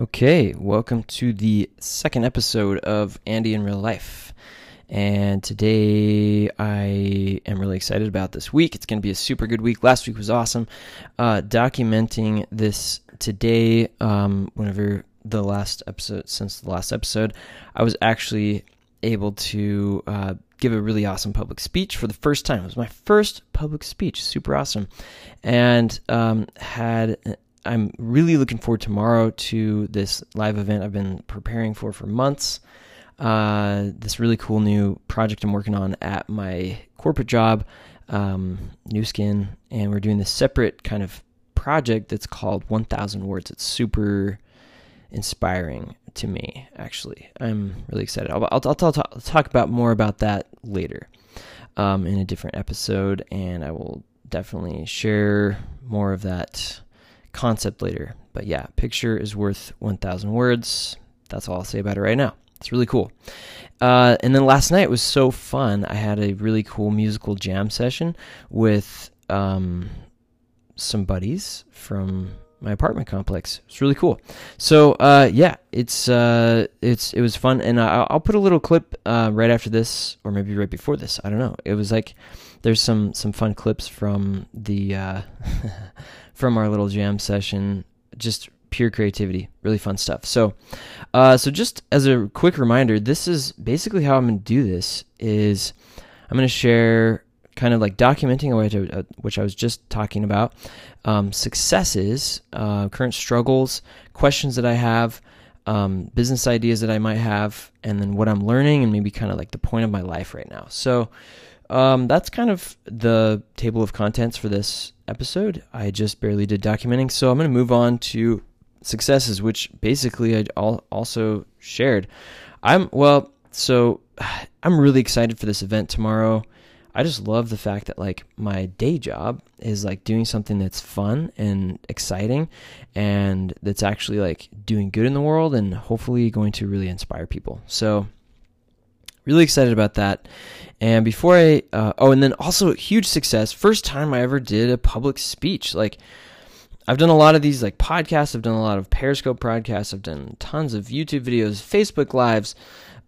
Okay, welcome to the second episode of Andy in Real Life. And today I am really excited about this week. It's going to be a super good week. Last week was awesome. Uh, documenting this today, um, whenever the last episode, since the last episode, I was actually able to uh, give a really awesome public speech for the first time. It was my first public speech, super awesome, and um, had I'm really looking forward tomorrow to this live event I've been preparing for for months. Uh, this really cool new project I'm working on at my corporate job, um, Nu Skin, and we're doing this separate kind of project that's called 1,000 Words. It's super inspiring to me, actually. I'm really excited. I'll, I'll, I'll, I'll talk about more about that later um, in a different episode, and I will definitely share more of that concept later. But yeah, picture is worth 1,000 words. That's all I'll say about it right now. It's really cool. Uh, and then last night was so fun. I had a really cool musical jam session with um, some buddies from my apartment complex. It's really cool. So uh, yeah, it's uh, it's it was fun, and I'll, I'll put a little clip uh, right after this, or maybe right before this. I don't know. It was like there's some some fun clips from the uh, from our little jam session. Just pure creativity, really fun stuff. So, uh, so just as a quick reminder, this is basically how I'm going to do this. Is I'm going to share kind of like documenting which I, uh, which I was just talking about, um, successes, uh, current struggles, questions that I have, um, business ideas that I might have, and then what I'm learning, and maybe kind of like the point of my life right now. So um, that's kind of the table of contents for this episode. I just barely did documenting, so I'm going to move on to successes, which basically I also shared. I'm well, so I'm really excited for this event tomorrow. I just love the fact that like my day job is like doing something that's fun and exciting and that's actually like doing good in the world and hopefully going to really inspire people. So really excited about that. And before I, uh, oh, and then also huge success. First time I ever did a public speech. Like, I've done a lot of these like podcasts. I've done a lot of Periscope podcasts. I've done tons of YouTube videos, Facebook lives,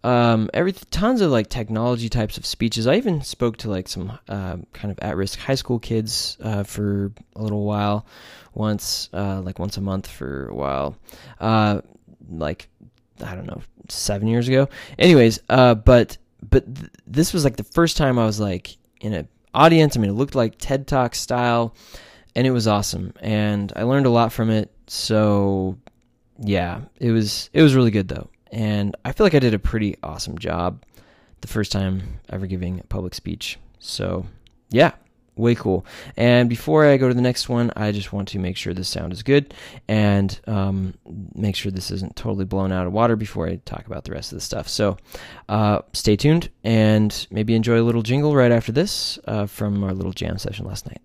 um, every tons of like technology types of speeches. I even spoke to like some uh, kind of at-risk high school kids uh, for a little while, once uh, like once a month for a while, uh, like I don't know seven years ago. Anyways, uh, but but th- this was like the first time I was like in an audience. I mean, it looked like TED Talk style, and it was awesome, and I learned a lot from it. So yeah, it was it was really good though, and I feel like I did a pretty awesome job the first time ever giving a public speech. So yeah, way cool. And before I go to the next one, I just want to make sure the sound is good and um, make sure this isn't totally blown out of water before I talk about the rest of the stuff. So uh, stay tuned and maybe enjoy a little jingle right after this uh, from our little jam session last night.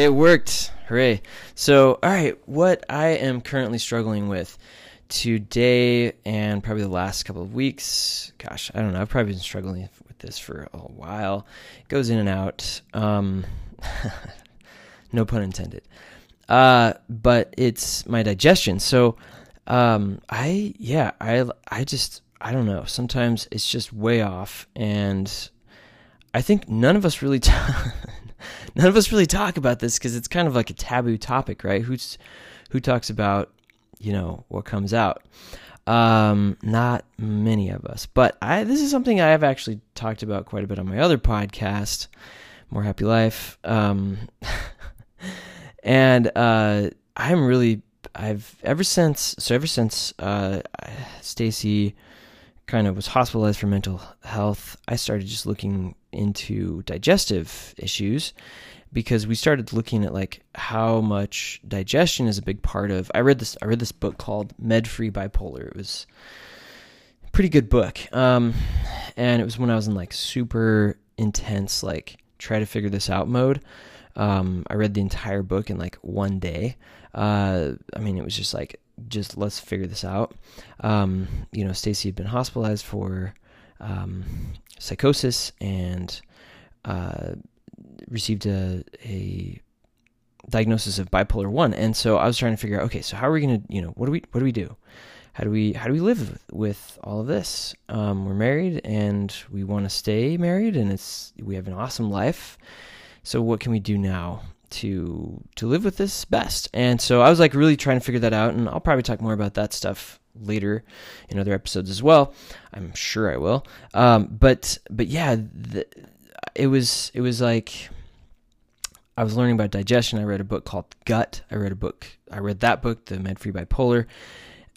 It worked. Hooray. So, all right, what I am currently struggling with today and probably the last couple of weeks, gosh, I don't know. I've probably been struggling with this for a while. It goes in and out. Um, no pun intended. Uh, but it's my digestion. So, um, I, yeah, I, I just, I don't know. Sometimes it's just way off. And I think none of us really, t- none of us really talk about this because it's kind of like a taboo topic, right? Who's who talks about you know what comes out? Um, not many of us, but I this is something I have actually talked about quite a bit on my other podcast, More Happy Life. Um, and uh, I'm really I've ever since so ever since uh, Stacy kind of was hospitalized for mental health, I started just looking into digestive issues because we started looking at like how much digestion is a big part of I read this I read this book called Med Free Bipolar. It was a pretty good book. Um and it was when I was in like super intense like try to figure this out mode. Um, I read the entire book in like one day. Uh, I mean, it was just like, just let's figure this out. Um, you know, Stacy had been hospitalized for um, psychosis and uh, received a, a diagnosis of bipolar one, and so I was trying to figure out, okay, so how are we going to, you know, what do we, what do we do? How do we, how do we live with, with all of this? Um, we're married and we want to stay married, and it's we have an awesome life. So what can we do now to to live with this best? And so I was like really trying to figure that out, and I'll probably talk more about that stuff later in other episodes as well. I'm sure I will. Um, but but yeah, the, it was it was like I was learning about digestion. I read a book called Gut. I read a book. I read that book, The Med Free Bipolar.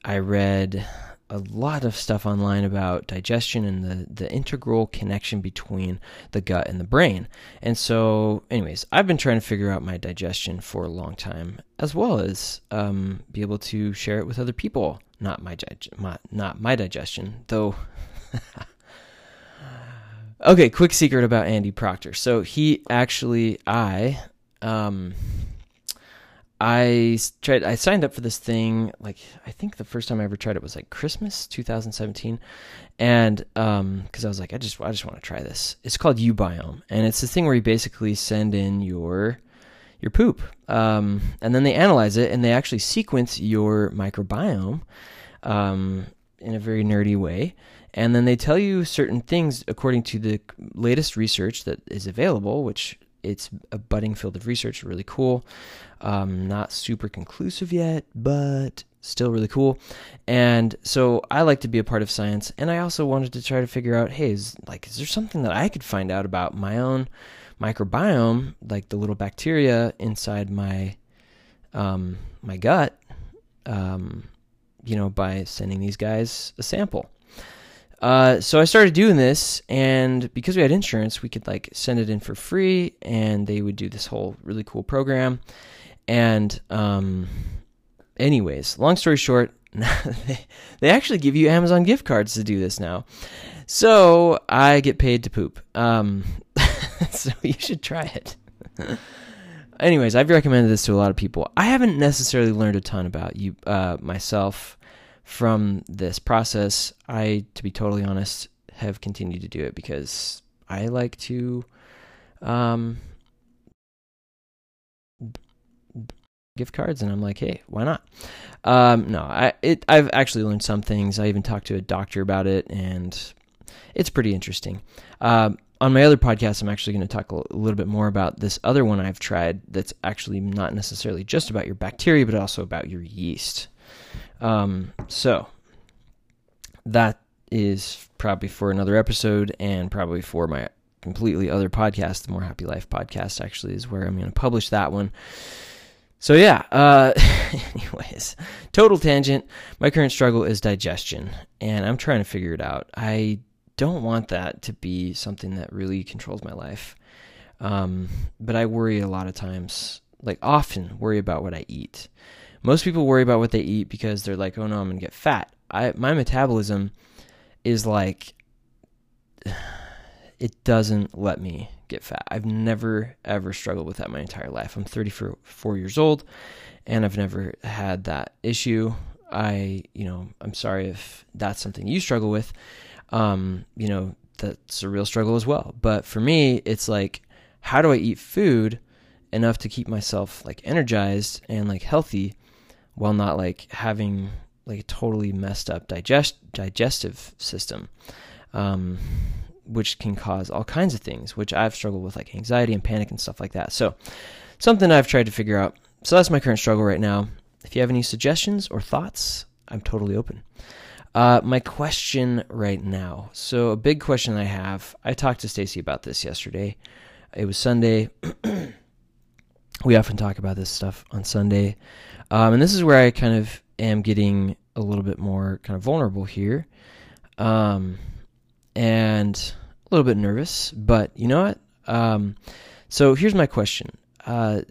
I read a lot of stuff online about digestion and the, the integral connection between the gut and the brain. And so, anyways, I've been trying to figure out my digestion for a long time, as well as um, be able to share it with other people. Not my, my not my digestion, though. okay, quick secret about Andy Proctor. So he actually, I um, I tried. I signed up for this thing. Like I think the first time I ever tried it was like Christmas 2017, and um, because I was like, I just I just want to try this. It's called uBiome, and it's this thing where you basically send in your your poop, um, and then they analyze it and they actually sequence your microbiome, um, in a very nerdy way. And then they tell you certain things according to the latest research that is available, which it's a budding field of research, really cool. Um, not super conclusive yet, but still really cool. And so I like to be a part of science, and I also wanted to try to figure out, hey, is like, is there something that I could find out about my own microbiome, like the little bacteria inside my um, my gut, um, you know, by sending these guys a sample. Uh, so I started doing this, and because we had insurance, we could like send it in for free, and they would do this whole really cool program. And um, anyways, long story short, they, actually give you Amazon gift cards to do this now. So I get paid to poop. Um, so you should try it. anyways, I've recommended this to a lot of people. I haven't necessarily learned a ton about you uh, myself from this process, I, to be totally honest, have continued to do it because I like to um, gift cards, and I'm like, hey, why not? Um, no, I it I've actually learned some things. I even talked to a doctor about it, and it's pretty interesting. Um, on my other podcast, I'm actually going to talk a little bit more about this other one I've tried that's actually not necessarily just about your bacteria, but also about your yeast. Um, so that is probably for another episode and probably for my completely other podcast, the More Happy Life podcast, actually, is where I'm going to publish that one. So, yeah, uh, anyways, total tangent. My current struggle is digestion, and I'm trying to figure it out. I don't want that to be something that really controls my life. Um, but I worry a lot of times, like often worry about what I eat. Most people worry about what they eat because they're like, "Oh no, I'm to get fat." I my metabolism is like it doesn't let me get fat. I've never ever struggled with that my entire life. I'm 34 years old and I've never had that issue. I, you know, I'm sorry if that's something you struggle with. Um, you know, that's a real struggle as well. But for me, it's like how do I eat food enough to keep myself like energized and like healthy while not like having like a totally messed up digest digestive system, um, which can cause all kinds of things, which I've struggled with, like anxiety and panic and stuff like that. So, something I've tried to figure out. So that's my current struggle right now. If you have any suggestions or thoughts, I'm totally open. Uh, my question right now. So a big question I have. I talked to Stacy about this yesterday. It was Sunday. we often talk about this stuff on Sunday. Um, and this is where I kind of am getting a little bit more kind of vulnerable here. Um, and a little bit nervous, but you know what? Um, so here's my question. Uh,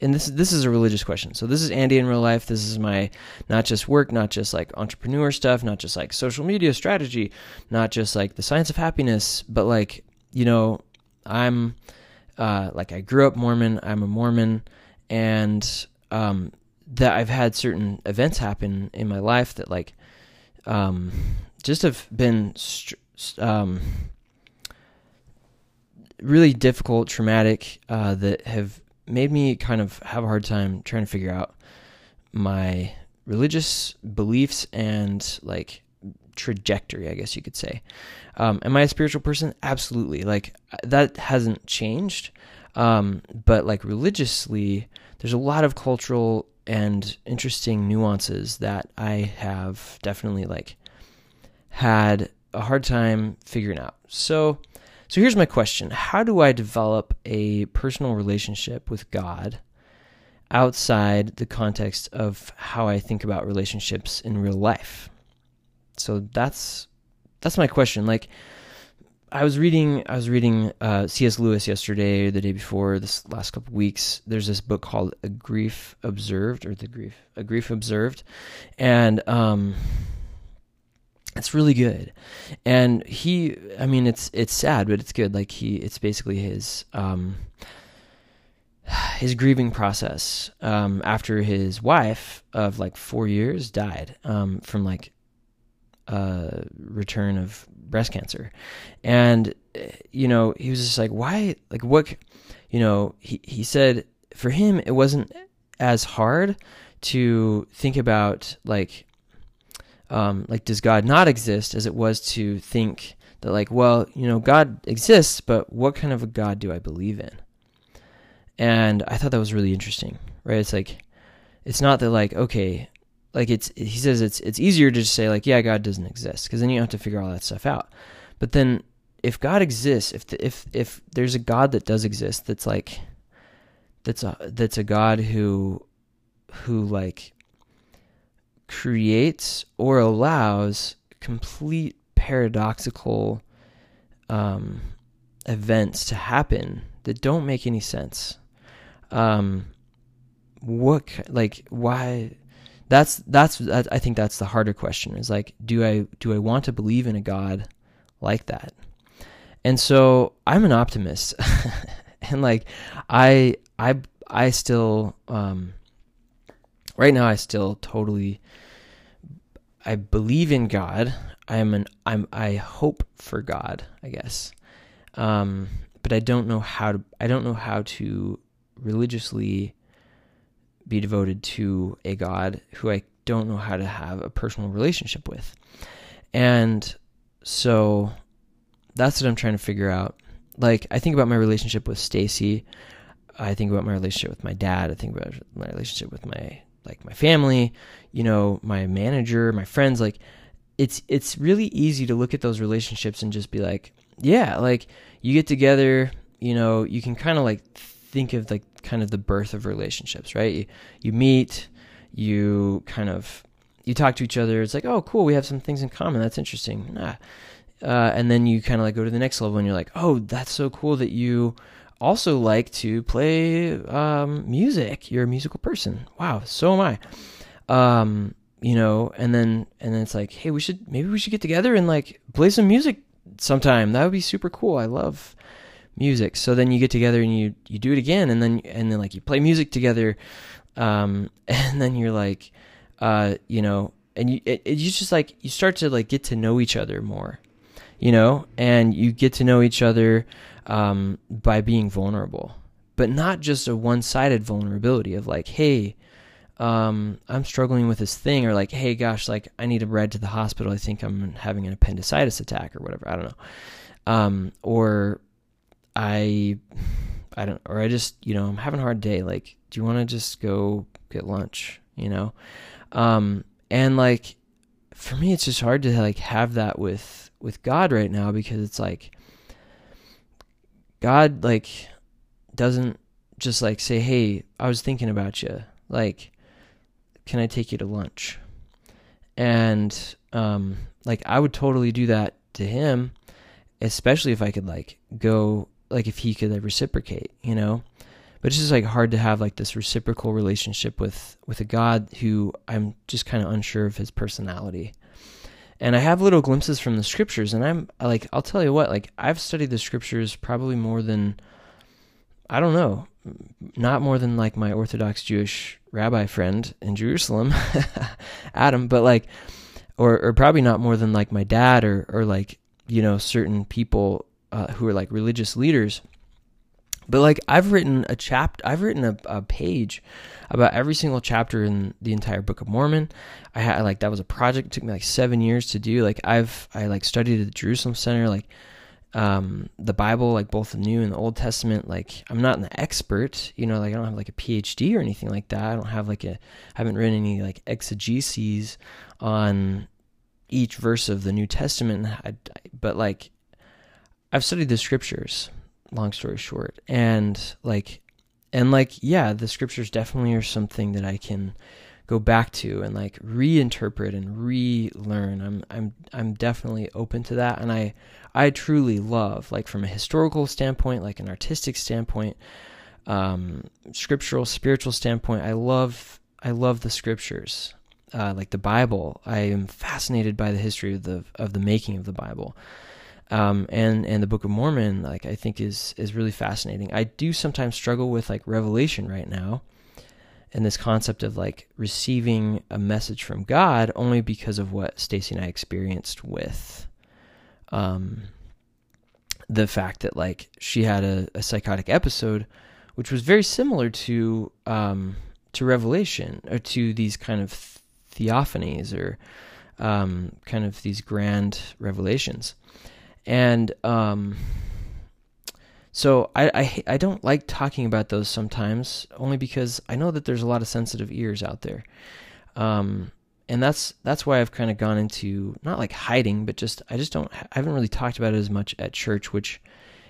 and this this is a religious question. So this is Andy in real life. This is my not just work, not just like entrepreneur stuff, not just like social media strategy, not just like the science of happiness, but like you know, I'm uh, like I grew up Mormon. I'm a Mormon, and um, that I've had certain events happen in my life that like um, just have been um, really difficult, traumatic, uh, that have made me kind of have a hard time trying to figure out my religious beliefs and like trajectory, I guess you could say. Um, am I a spiritual person? Absolutely. Like that hasn't changed. Um, but like religiously, there's a lot of cultural and interesting nuances that I have definitely like had a hard time figuring out. So, so here's my question: How do I develop a personal relationship with God outside the context of how I think about relationships in real life? So that's that's my question. Like, I was reading I was reading uh, C.S. Lewis yesterday, or the day before, this last couple weeks. There's this book called A Grief Observed, or the Grief A Grief Observed, and um, it's really good. And he, I mean, it's it's sad, but it's good. Like he, it's basically his um, his grieving process um, after his wife of like four years died um, from like a return of breast cancer. And, you know, he was just like, why, like, what, you know, he, he said for him, it wasn't as hard to think about, like, um, like, does God not exist as it was to think that, like, well, you know, God exists, but what kind of a God do I believe in? And I thought that was really interesting, right? It's like, it's not that, like, okay, like it's he says it's it's easier to just say like yeah God doesn't exist because then you have to figure all that stuff out. But then if God exists, if the, if if there's a God that does exist, that's like that's a that's a God who who like creates or allows complete paradoxical um, events to happen that don't make any sense. Um, what like why? that's that's I think that's the harder question is like do I do I want to believe in a god like that? And so I'm an optimist. and like I I I still um right now I still totally I believe in God. I'm an I'm I hope for God, I guess. Um but I don't know how to I don't know how to religiously be devoted to a God who I don't know how to have a personal relationship with. And so that's what I'm trying to figure out. Like I think about my relationship with Stacy. I think about my relationship with my dad. I think about my relationship with my like my family, you know, my manager, my friends like it's it's really easy to look at those relationships and just be like, yeah, like you get together, you know, you can kind of like think of like kind of the birth of relationships, right? You, you meet, you kind of you talk to each other. It's like, oh, cool, we have some things in common. That's interesting. Uh, and then you kind of like go to the next level, and you're like, oh, that's so cool that you also like to play um, music. You're a musical person. Wow, so am I. Um, you know, and then and then it's like, hey, we should maybe we should get together and like play some music sometime. That would be super cool. I love music. So then you get together and you you do it again, and then and then like you play music together, um, and then you're like, uh, you know, and you it, it, you just like you start to like get to know each other more, you know, and you get to know each other um, by being vulnerable, but not just a one sided vulnerability of like, hey. Um, I'm struggling with this thing, or like, hey, gosh, like I need a ride to the hospital. I think I'm having an appendicitis attack, or whatever. I don't know. Um, or I I don't or I just, you know, I'm having a hard day. Like, do you want to just go get lunch, you know? Um and like for me it's just hard to like have that with with God right now because it's like God like doesn't just like say, "Hey, I was thinking about you. Like, can I take you to lunch?" And um like I would totally do that to him, especially if I could like go like if he could like, reciprocate, you know. But it's just like hard to have like this reciprocal relationship with with a God who I'm just kind of unsure of his personality. And I have little glimpses from the scriptures, and I'm like, I'll tell you what, like I've studied the scriptures probably more than I don't know, not more than like my Orthodox Jewish rabbi friend in Jerusalem, Adam, but like, or or probably not more than like my dad or or like you know certain people uh, who are like religious leaders. But like I've written a chapter, I've written a, a, page about every single chapter in the entire Book of Mormon. I had like that was a project. It took me like seven years to do. Like I've I like studied at the Jerusalem Center. Like um, the Bible, like both the New and the Old Testament. Like I'm not an expert, you know, like I don't have like a PhD or anything like that. I don't have like a, I haven't written any like exegeses on each verse of the New Testament. I, but like I've studied the scriptures. Long story short, and like, and like, yeah, the scriptures definitely are something that I can go back to and like reinterpret and relearn. I'm I'm I'm definitely open to that and I I truly love like from a historical standpoint, like an artistic standpoint, um scriptural spiritual standpoint, I love I love the scriptures. Uh, like the Bible, I am fascinated by the history of the of the making of the Bible. Um, and and the Book of Mormon, like I think is is really fascinating. I do sometimes struggle with like Revelation right now, and this concept of like receiving a message from God only because of what Stacy and I experienced with um, the fact that like she had a, a psychotic episode, which was very similar to um, to Revelation or to these kind of theophanies or um, kind of these grand revelations, and um, so I, I I don't like talking about those sometimes, only because I know that there's a lot of sensitive ears out there, um, and that's that's why I've kind of gone into not like hiding, but just I just don't I haven't really talked about it as much at church, which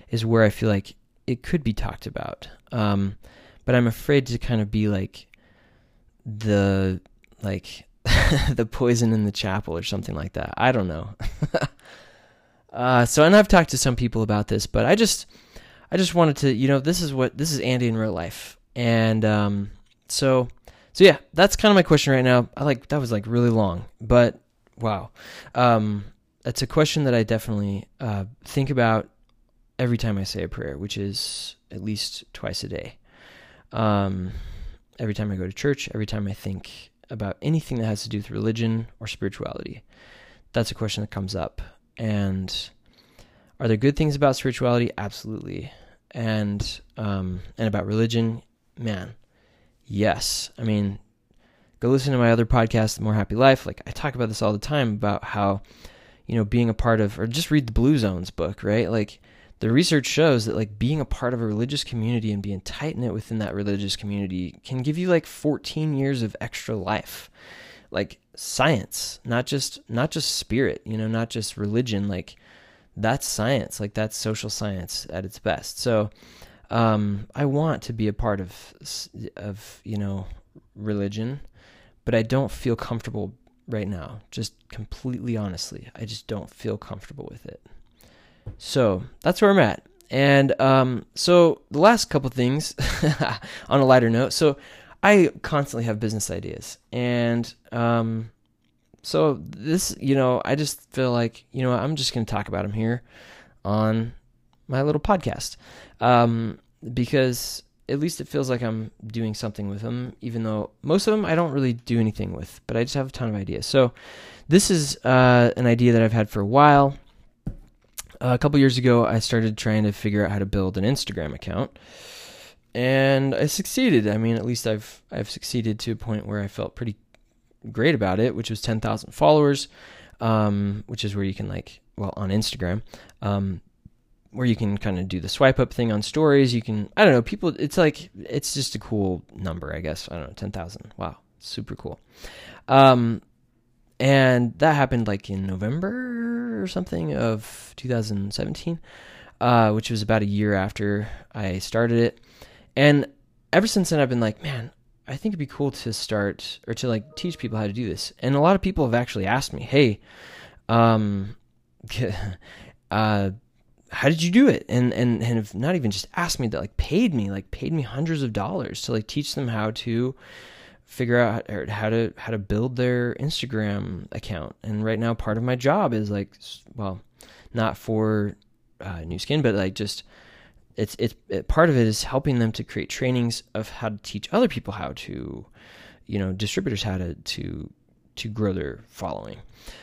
is where I feel like it could be talked about. Um, but I'm afraid to kind of be like the like the poison in the chapel or something like that. I don't know. uh, so and I've talked to some people about this, but I just I just wanted to, you know, this is what this is Andy in real life, and um, so so yeah, that's kind of my question right now. I like that was like really long, but wow, um, that's a question that I definitely uh, think about every time I say a prayer, which is at least twice a day. Um, every time I go to church, every time I think about anything that has to do with religion or spirituality, that's a question that comes up, and are there good things about spirituality? Absolutely. And um, and about religion, man, yes. I mean, go listen to my other podcast, The More Happy Life. Like I talk about this all the time about how, you know, being a part of, or just read the Blue Zones book, right? Like the research shows that like being a part of a religious community and being tight knit within that religious community can give you like 14 years of extra life like science not just not just spirit you know not just religion like that's science. Like that's social science at its best. So um, I want to be a part of of you know religion, but I don't feel comfortable right now. Just completely honestly, I just don't feel comfortable with it. So that's where I'm at. And um, so the last couple things on a lighter note. So I constantly have business ideas, and um, so this, you know, I just feel like, you know, I'm just going to talk about them here on my little podcast. Um, because at least it feels like I'm doing something with them, even though most of them I don't really do anything with, but I just have a ton of ideas. So this is uh, an idea that I've had for a while. Uh, a couple years ago, I started trying to figure out how to build an Instagram account, and I succeeded. I mean, at least I've I've succeeded to a point where I felt pretty great about it, which was 10,000 followers, um, which is where you can like, well, on Instagram, um, where you can kind of do the swipe up thing on stories. You can, I don't know, people, it's like, it's just a cool number, I guess. I don't know, 10,000. Wow. Super cool. Um, and that happened like in November or something of 2017, uh, which was about a year after I started it. And ever since then, I've been like, man, I think it'd be cool to start or to like teach people how to do this. And a lot of people have actually asked me, "Hey, um, uh, how did you do it?" And and and have not even just asked me that, like paid me, like paid me hundreds of dollars to like teach them how to figure out how to how to build their Instagram account. And right now, part of my job is like, well, not for uh, Nu Skin, but like just it's it's it, part of it is helping them to create trainings of how to teach other people how to, you know, distributors how to to to grow their following.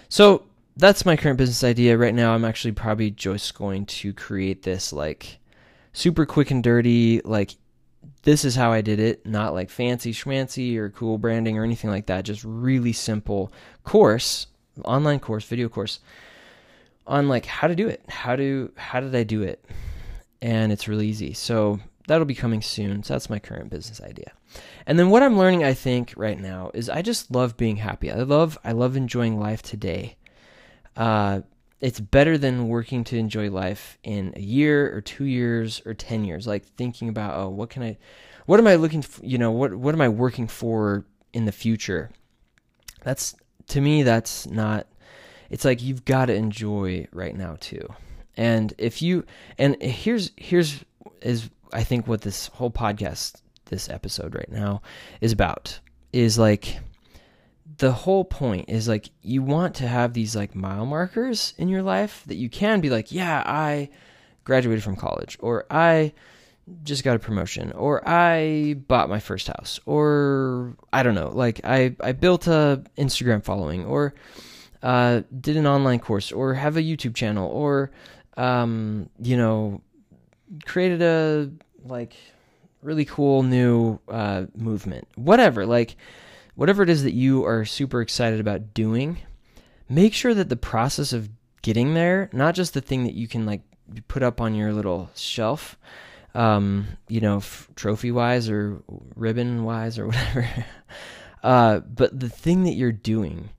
So that's my current business idea right now. I'm actually probably just going to create this like super quick and dirty like this is how I did it, not like fancy schmancy or cool branding or anything like that. Just really simple course, online course, video course on like how to do it. How to how did I do it? And it's really easy. So that'll be coming soon. So that's my current business idea. And then what I'm learning I think right now is I just love being happy. I love I love enjoying life today. Uh it's better than working to enjoy life in a year or 2 years or 10 years like thinking about oh what can I what am I looking for, you know what what am I working for in the future? That's to me that's not it's like you've got to enjoy right now too. And if you and here's here's is I think what this whole podcast this episode right now is about is like the whole point is like you want to have these like mile markers in your life that you can be like, yeah, I graduated from college or I just got a promotion or I bought my first house or I don't know, like I I built a Instagram following or uh, did an online course or have a YouTube channel or um, you know created a like really cool new uh, movement. Whatever like whatever it is that you are super excited about doing make sure that the process of getting there not just the thing that you can like put up on your little shelf um, you know f- trophy wise or ribbon wise or whatever uh, but the thing that you're doing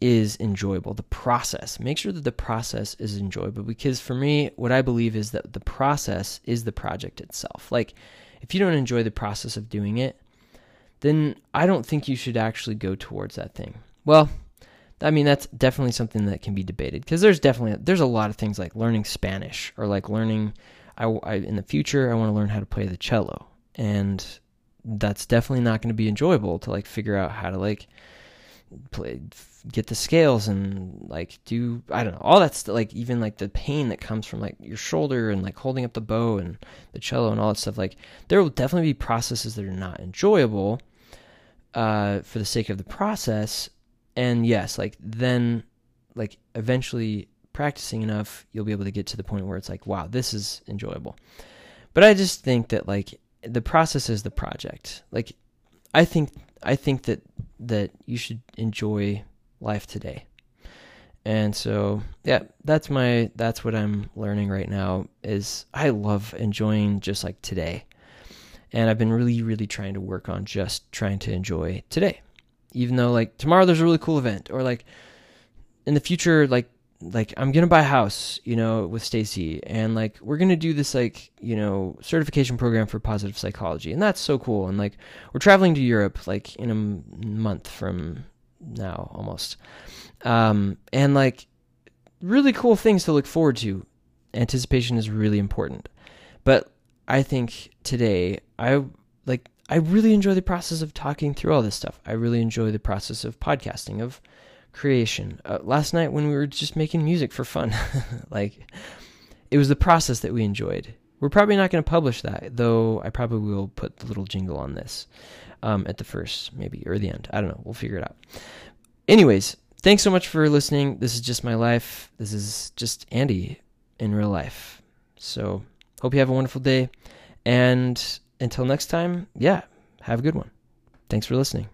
is enjoyable. The process. Make sure that the process is enjoyable because for me, what I believe is that the process is the project itself. Like, if you don't enjoy the process of doing it, then I don't think you should actually go towards that thing. Well, I mean that's definitely something that can be debated because there's definitely there's a lot of things like learning Spanish or like learning I, I in the future I want to learn how to play the cello and that's definitely not going to be enjoyable to like figure out how to like play get the scales and like do I don't know all that stuff like even like the pain that comes from like your shoulder and like holding up the bow and the cello and all that stuff like there will definitely be processes that are not enjoyable uh, for the sake of the process. And yes like then like eventually practicing enough you'll be able to get to the point where it's like wow this is enjoyable. But I just think that like the process is the project. Like I think I think that that you should enjoy life today. And so, yeah, that's my that's what I'm learning right now is I love enjoying just like today. And I've been really really trying to work on just trying to enjoy today. Even though like tomorrow there's a really cool event or like in the future like like I'm gonna buy a house, you know, with Stacy, and like we're gonna do this like you know certification program for positive psychology, and that's so cool. And like we're traveling to Europe like in a month from now almost, um, and like really cool things to look forward to. Anticipation is really important, but I think today I like I really enjoy the process of talking through all this stuff. I really enjoy the process of podcasting of creation. Uh, last night when we were just making music for fun, like it was the process that we enjoyed. We're probably not going to publish that, though. I probably will put the little jingle on this um, at the first, maybe or the end. I don't know. We'll figure it out. Anyways, thanks so much for listening. This is just my life. This is just Andy in real life. So hope you have a wonderful day. And until next time, yeah, have a good one. Thanks for listening.